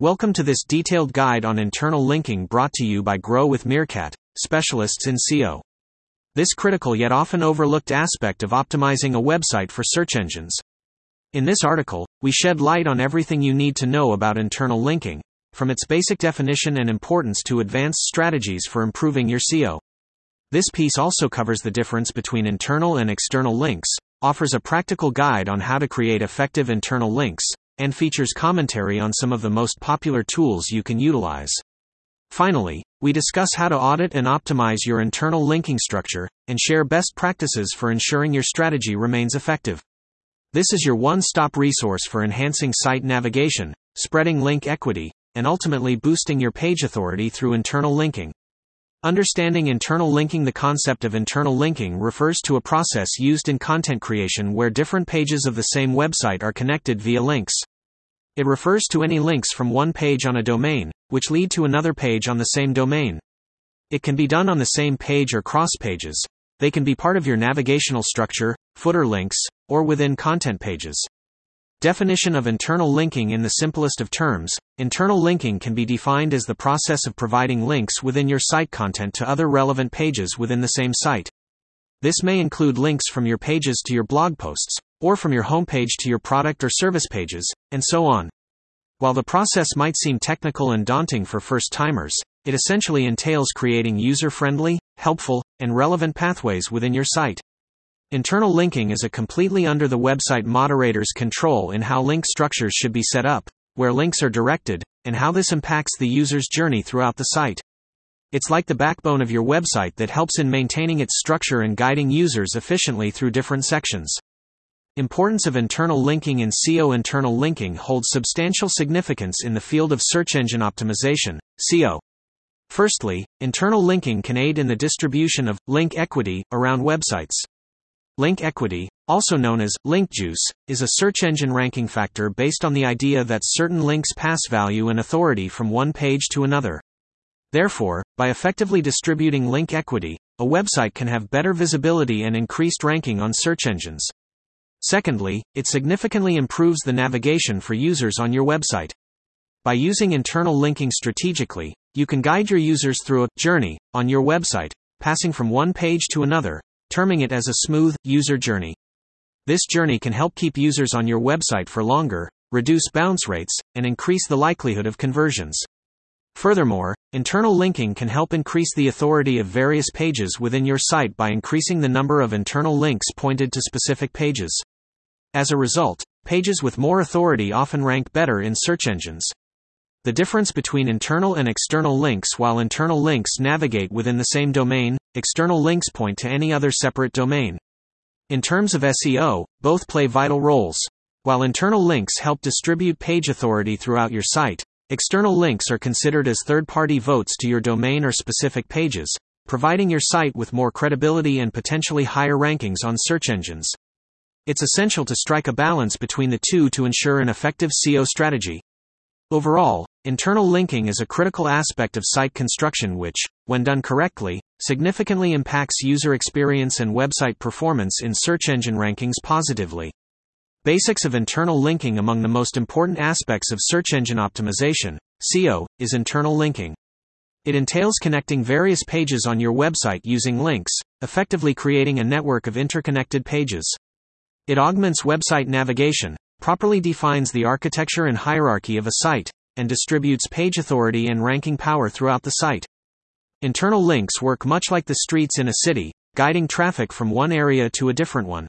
Welcome to this detailed guide on internal linking brought to you by Grow with Meerkat, specialists in SEO. This critical yet often overlooked aspect of optimizing a website for search engines. In this article, we shed light on everything you need to know about internal linking, from its basic definition and importance to advanced strategies for improving your SEO. This piece also covers the difference between internal and external links, offers a practical guide on how to create effective internal links, and features commentary on some of the most popular tools you can utilize. Finally, we discuss how to audit and optimize your internal linking structure, and share best practices for ensuring your strategy remains effective. This is your one stop resource for enhancing site navigation, spreading link equity, and ultimately boosting your page authority through internal linking. Understanding internal linking The concept of internal linking refers to a process used in content creation where different pages of the same website are connected via links. It refers to any links from one page on a domain, which lead to another page on the same domain. It can be done on the same page or cross pages. They can be part of your navigational structure, footer links, or within content pages. Definition of internal linking in the simplest of terms internal linking can be defined as the process of providing links within your site content to other relevant pages within the same site. This may include links from your pages to your blog posts, or from your homepage to your product or service pages, and so on. While the process might seem technical and daunting for first timers, it essentially entails creating user friendly, helpful, and relevant pathways within your site. Internal linking is a completely under the website moderator's control in how link structures should be set up, where links are directed, and how this impacts the user's journey throughout the site. It's like the backbone of your website that helps in maintaining its structure and guiding users efficiently through different sections. Importance of internal linking in SEO Internal linking holds substantial significance in the field of search engine optimization, SEO. Firstly, internal linking can aid in the distribution of link equity around websites. Link equity, also known as link juice, is a search engine ranking factor based on the idea that certain links pass value and authority from one page to another. Therefore, by effectively distributing link equity, a website can have better visibility and increased ranking on search engines. Secondly, it significantly improves the navigation for users on your website. By using internal linking strategically, you can guide your users through a journey on your website, passing from one page to another, terming it as a smooth, user journey. This journey can help keep users on your website for longer, reduce bounce rates, and increase the likelihood of conversions. Furthermore, internal linking can help increase the authority of various pages within your site by increasing the number of internal links pointed to specific pages. As a result, pages with more authority often rank better in search engines. The difference between internal and external links While internal links navigate within the same domain, external links point to any other separate domain. In terms of SEO, both play vital roles. While internal links help distribute page authority throughout your site, external links are considered as third party votes to your domain or specific pages, providing your site with more credibility and potentially higher rankings on search engines. It's essential to strike a balance between the two to ensure an effective SEO strategy. Overall, internal linking is a critical aspect of site construction which, when done correctly, significantly impacts user experience and website performance in search engine rankings positively. Basics of internal linking Among the most important aspects of search engine optimization, SEO, is internal linking. It entails connecting various pages on your website using links, effectively creating a network of interconnected pages. It augments website navigation, properly defines the architecture and hierarchy of a site, and distributes page authority and ranking power throughout the site. Internal links work much like the streets in a city, guiding traffic from one area to a different one.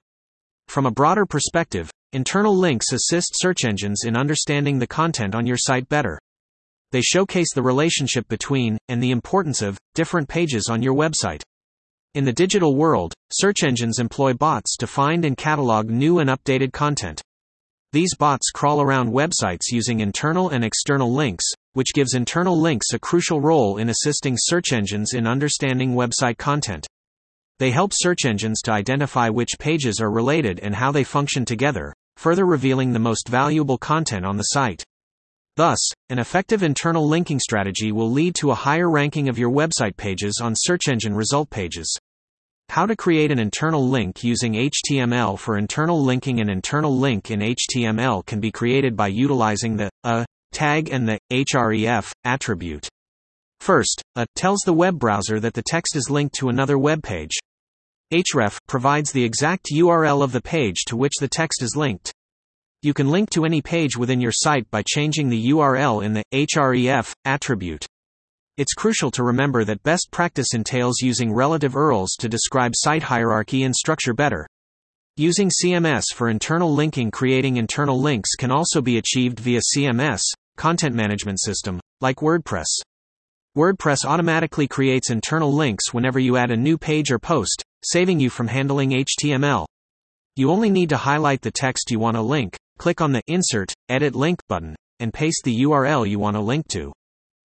From a broader perspective, internal links assist search engines in understanding the content on your site better. They showcase the relationship between, and the importance of, different pages on your website. In the digital world, search engines employ bots to find and catalog new and updated content. These bots crawl around websites using internal and external links, which gives internal links a crucial role in assisting search engines in understanding website content. They help search engines to identify which pages are related and how they function together, further revealing the most valuable content on the site. Thus, an effective internal linking strategy will lead to a higher ranking of your website pages on search engine result pages. How to create an internal link using HTML for internal linking An internal link in HTML can be created by utilizing the a tag and the href attribute. First, a tells the web browser that the text is linked to another web page. href provides the exact URL of the page to which the text is linked. You can link to any page within your site by changing the URL in the href attribute. It's crucial to remember that best practice entails using relative URLs to describe site hierarchy and structure better. Using CMS for internal linking creating internal links can also be achieved via CMS, content management system, like WordPress. WordPress automatically creates internal links whenever you add a new page or post, saving you from handling HTML. You only need to highlight the text you want to link, click on the Insert, Edit Link button, and paste the URL you want to link to.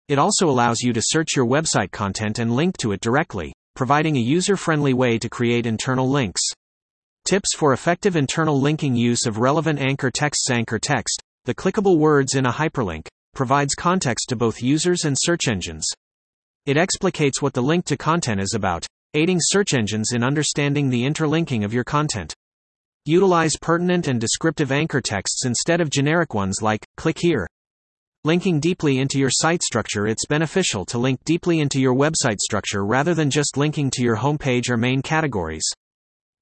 It also allows you to search your website content and link to it directly, providing a user friendly way to create internal links. Tips for effective internal linking use of relevant anchor texts Anchor text, the clickable words in a hyperlink, provides context to both users and search engines. It explicates what the link to content is about, aiding search engines in understanding the interlinking of your content. Utilize pertinent and descriptive anchor texts instead of generic ones like, click here. Linking deeply into your site structure It's beneficial to link deeply into your website structure rather than just linking to your homepage or main categories.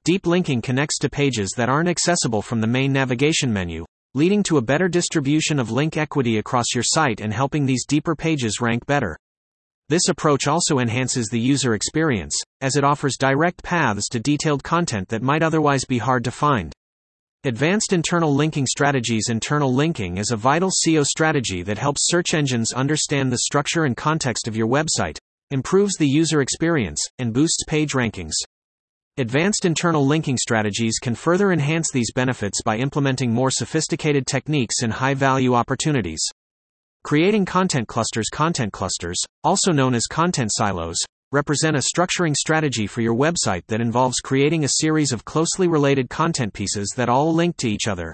Deep linking connects to pages that aren't accessible from the main navigation menu, leading to a better distribution of link equity across your site and helping these deeper pages rank better. This approach also enhances the user experience, as it offers direct paths to detailed content that might otherwise be hard to find. Advanced Internal Linking Strategies Internal linking is a vital SEO strategy that helps search engines understand the structure and context of your website, improves the user experience, and boosts page rankings. Advanced internal linking strategies can further enhance these benefits by implementing more sophisticated techniques in high value opportunities. Creating content clusters Content clusters, also known as content silos, represent a structuring strategy for your website that involves creating a series of closely related content pieces that all link to each other.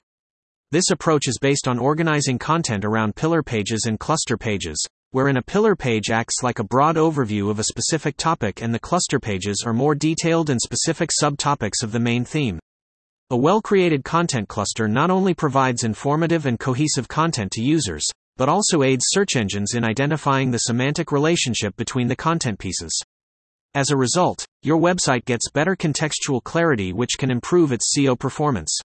This approach is based on organizing content around pillar pages and cluster pages, wherein a pillar page acts like a broad overview of a specific topic and the cluster pages are more detailed and specific subtopics of the main theme. A well created content cluster not only provides informative and cohesive content to users, but also aids search engines in identifying the semantic relationship between the content pieces. As a result, your website gets better contextual clarity, which can improve its SEO performance.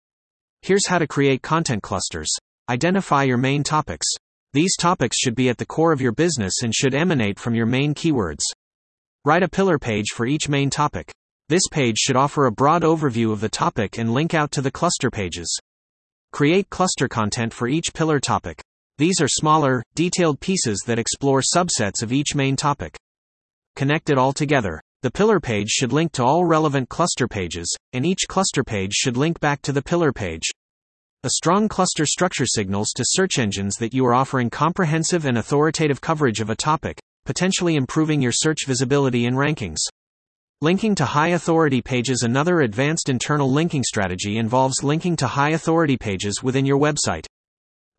Here's how to create content clusters. Identify your main topics. These topics should be at the core of your business and should emanate from your main keywords. Write a pillar page for each main topic. This page should offer a broad overview of the topic and link out to the cluster pages. Create cluster content for each pillar topic. These are smaller, detailed pieces that explore subsets of each main topic. Connect it all together. The pillar page should link to all relevant cluster pages, and each cluster page should link back to the pillar page. A strong cluster structure signals to search engines that you are offering comprehensive and authoritative coverage of a topic, potentially improving your search visibility and rankings. Linking to high authority pages Another advanced internal linking strategy involves linking to high authority pages within your website.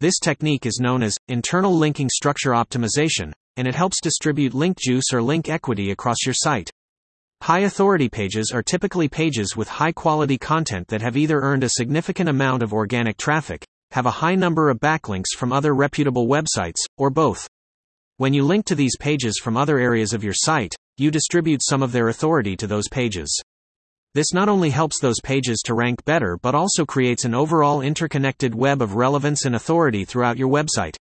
This technique is known as internal linking structure optimization, and it helps distribute link juice or link equity across your site. High authority pages are typically pages with high quality content that have either earned a significant amount of organic traffic, have a high number of backlinks from other reputable websites, or both. When you link to these pages from other areas of your site, you distribute some of their authority to those pages. This not only helps those pages to rank better but also creates an overall interconnected web of relevance and authority throughout your website.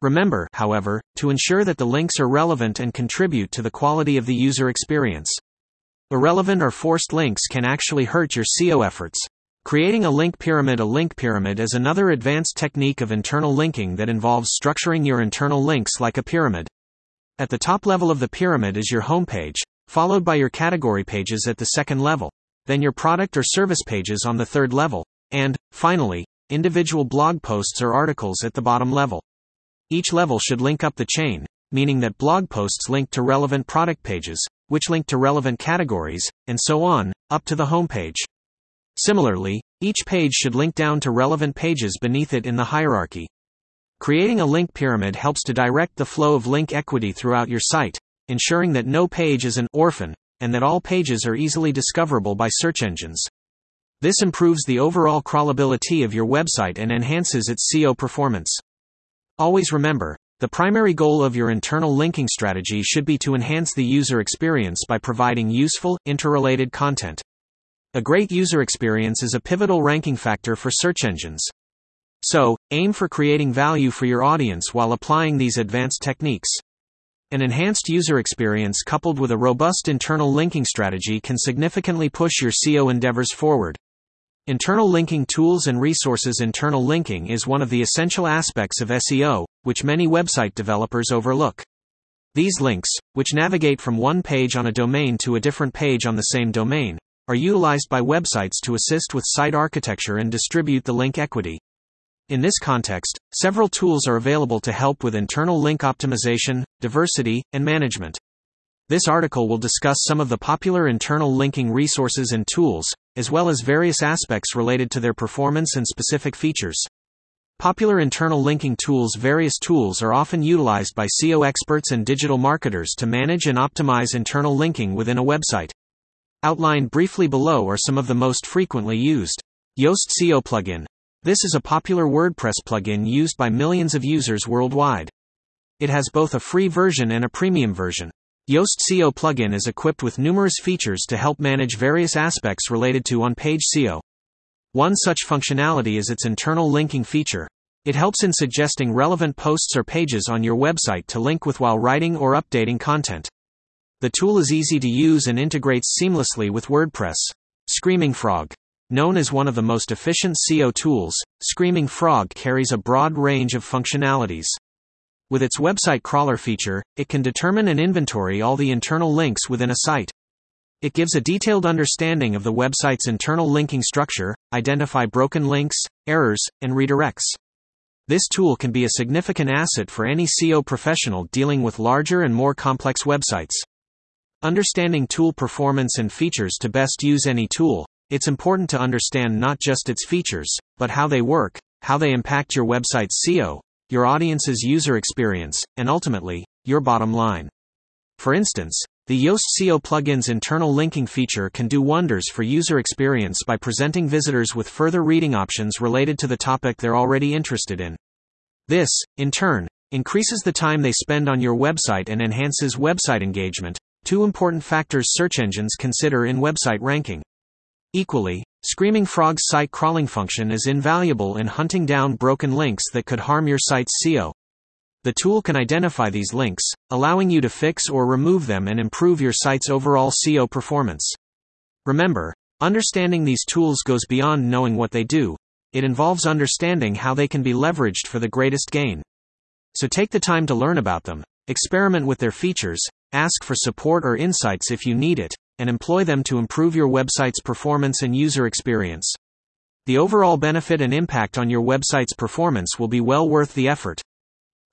Remember, however, to ensure that the links are relevant and contribute to the quality of the user experience. Irrelevant or forced links can actually hurt your SEO efforts. Creating a link pyramid A link pyramid is another advanced technique of internal linking that involves structuring your internal links like a pyramid. At the top level of the pyramid is your homepage, followed by your category pages at the second level then your product or service pages on the third level, and, finally, individual blog posts or articles at the bottom level. Each level should link up the chain, meaning that blog posts link to relevant product pages, which link to relevant categories, and so on, up to the homepage. Similarly, each page should link down to relevant pages beneath it in the hierarchy. Creating a link pyramid helps to direct the flow of link equity throughout your site, ensuring that no page is an orphan, and that all pages are easily discoverable by search engines. This improves the overall crawlability of your website and enhances its SEO performance. Always remember, the primary goal of your internal linking strategy should be to enhance the user experience by providing useful, interrelated content. A great user experience is a pivotal ranking factor for search engines. So, aim for creating value for your audience while applying these advanced techniques. An enhanced user experience coupled with a robust internal linking strategy can significantly push your SEO endeavors forward. Internal linking tools and resources Internal linking is one of the essential aspects of SEO, which many website developers overlook. These links, which navigate from one page on a domain to a different page on the same domain, are utilized by websites to assist with site architecture and distribute the link equity. In this context, several tools are available to help with internal link optimization, diversity, and management. This article will discuss some of the popular internal linking resources and tools, as well as various aspects related to their performance and specific features. Popular internal linking tools Various tools are often utilized by SEO experts and digital marketers to manage and optimize internal linking within a website. Outlined briefly below are some of the most frequently used. Yoast SEO plugin. This is a popular WordPress plugin used by millions of users worldwide. It has both a free version and a premium version. Yoast SEO plugin is equipped with numerous features to help manage various aspects related to on page SEO. One such functionality is its internal linking feature. It helps in suggesting relevant posts or pages on your website to link with while writing or updating content. The tool is easy to use and integrates seamlessly with WordPress. Screaming Frog. Known as one of the most efficient SEO tools, Screaming Frog carries a broad range of functionalities. With its website crawler feature, it can determine and inventory all the internal links within a site. It gives a detailed understanding of the website's internal linking structure, identify broken links, errors, and redirects. This tool can be a significant asset for any SEO professional dealing with larger and more complex websites. Understanding tool performance and features to best use any tool, it's important to understand not just its features, but how they work, how they impact your website's SEO, your audience's user experience, and ultimately, your bottom line. For instance, the Yoast SEO plugin's internal linking feature can do wonders for user experience by presenting visitors with further reading options related to the topic they're already interested in. This, in turn, increases the time they spend on your website and enhances website engagement, two important factors search engines consider in website ranking. Equally, Screaming Frog's site crawling function is invaluable in hunting down broken links that could harm your site's SEO. The tool can identify these links, allowing you to fix or remove them and improve your site's overall SEO performance. Remember, understanding these tools goes beyond knowing what they do, it involves understanding how they can be leveraged for the greatest gain. So take the time to learn about them, experiment with their features, ask for support or insights if you need it, and employ them to improve your website's performance and user experience. The overall benefit and impact on your website's performance will be well worth the effort.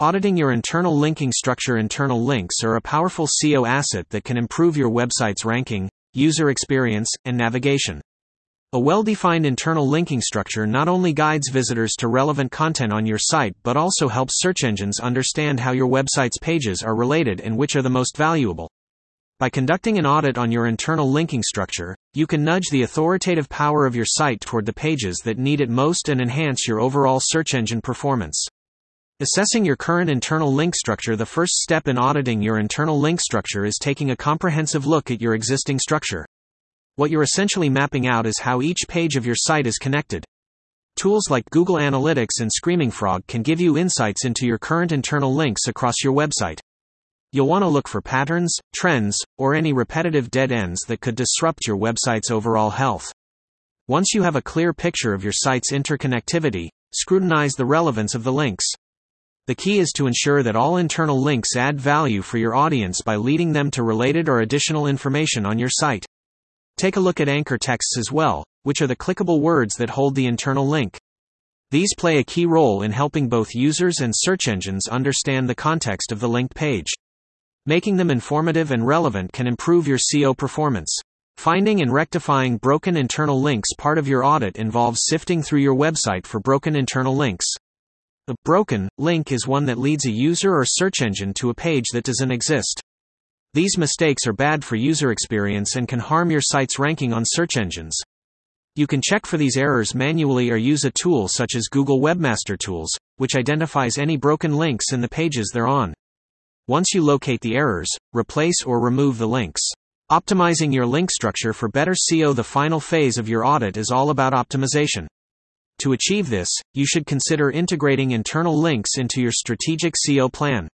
Auditing your internal linking structure Internal links are a powerful SEO asset that can improve your website's ranking, user experience, and navigation. A well defined internal linking structure not only guides visitors to relevant content on your site but also helps search engines understand how your website's pages are related and which are the most valuable. By conducting an audit on your internal linking structure, you can nudge the authoritative power of your site toward the pages that need it most and enhance your overall search engine performance. Assessing your current internal link structure The first step in auditing your internal link structure is taking a comprehensive look at your existing structure. What you're essentially mapping out is how each page of your site is connected. Tools like Google Analytics and Screaming Frog can give you insights into your current internal links across your website. You'll want to look for patterns, trends, or any repetitive dead ends that could disrupt your website's overall health. Once you have a clear picture of your site's interconnectivity, scrutinize the relevance of the links. The key is to ensure that all internal links add value for your audience by leading them to related or additional information on your site. Take a look at anchor texts as well, which are the clickable words that hold the internal link. These play a key role in helping both users and search engines understand the context of the linked page. Making them informative and relevant can improve your SEO performance. Finding and rectifying broken internal links Part of your audit involves sifting through your website for broken internal links. A broken link is one that leads a user or search engine to a page that doesn't exist. These mistakes are bad for user experience and can harm your site's ranking on search engines. You can check for these errors manually or use a tool such as Google Webmaster Tools, which identifies any broken links in the pages they're on. Once you locate the errors, replace or remove the links. Optimizing your link structure for better SEO. The final phase of your audit is all about optimization. To achieve this, you should consider integrating internal links into your strategic SEO plan.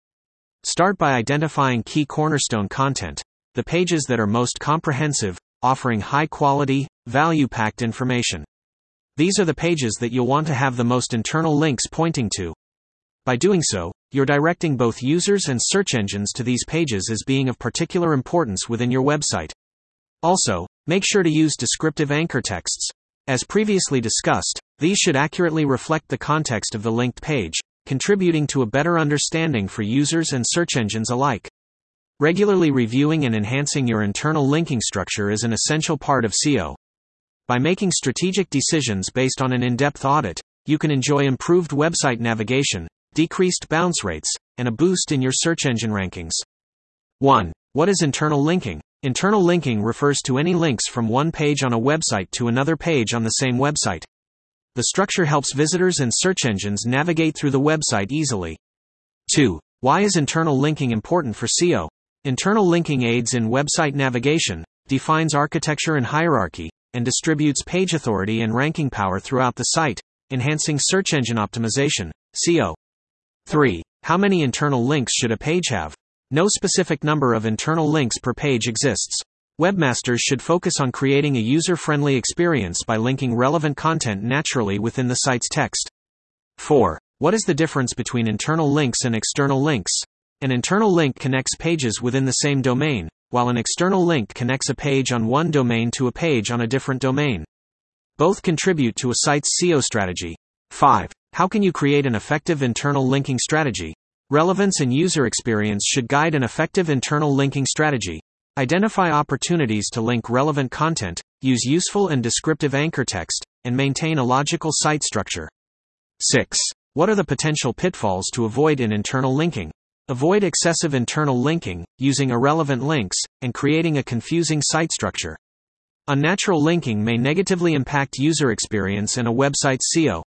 Start by identifying key cornerstone content, the pages that are most comprehensive, offering high quality, value packed information. These are the pages that you'll want to have the most internal links pointing to. By doing so, you're directing both users and search engines to these pages as being of particular importance within your website. Also, make sure to use descriptive anchor texts. As previously discussed, these should accurately reflect the context of the linked page, contributing to a better understanding for users and search engines alike. Regularly reviewing and enhancing your internal linking structure is an essential part of SEO. By making strategic decisions based on an in depth audit, you can enjoy improved website navigation, decreased bounce rates, and a boost in your search engine rankings. 1. What is internal linking? Internal linking refers to any links from one page on a website to another page on the same website. The structure helps visitors and search engines navigate through the website easily. 2. Why is internal linking important for SEO? Internal linking aids in website navigation, defines architecture and hierarchy, and distributes page authority and ranking power throughout the site, enhancing search engine optimization. SEO. 3. How many internal links should a page have? No specific number of internal links per page exists. Webmasters should focus on creating a user friendly experience by linking relevant content naturally within the site's text. 4. What is the difference between internal links and external links? An internal link connects pages within the same domain, while an external link connects a page on one domain to a page on a different domain. Both contribute to a site's SEO strategy. 5. How can you create an effective internal linking strategy? Relevance and user experience should guide an effective internal linking strategy. Identify opportunities to link relevant content, use useful and descriptive anchor text, and maintain a logical site structure. 6. What are the potential pitfalls to avoid in internal linking? Avoid excessive internal linking, using irrelevant links, and creating a confusing site structure. Unnatural linking may negatively impact user experience and a website's SEO.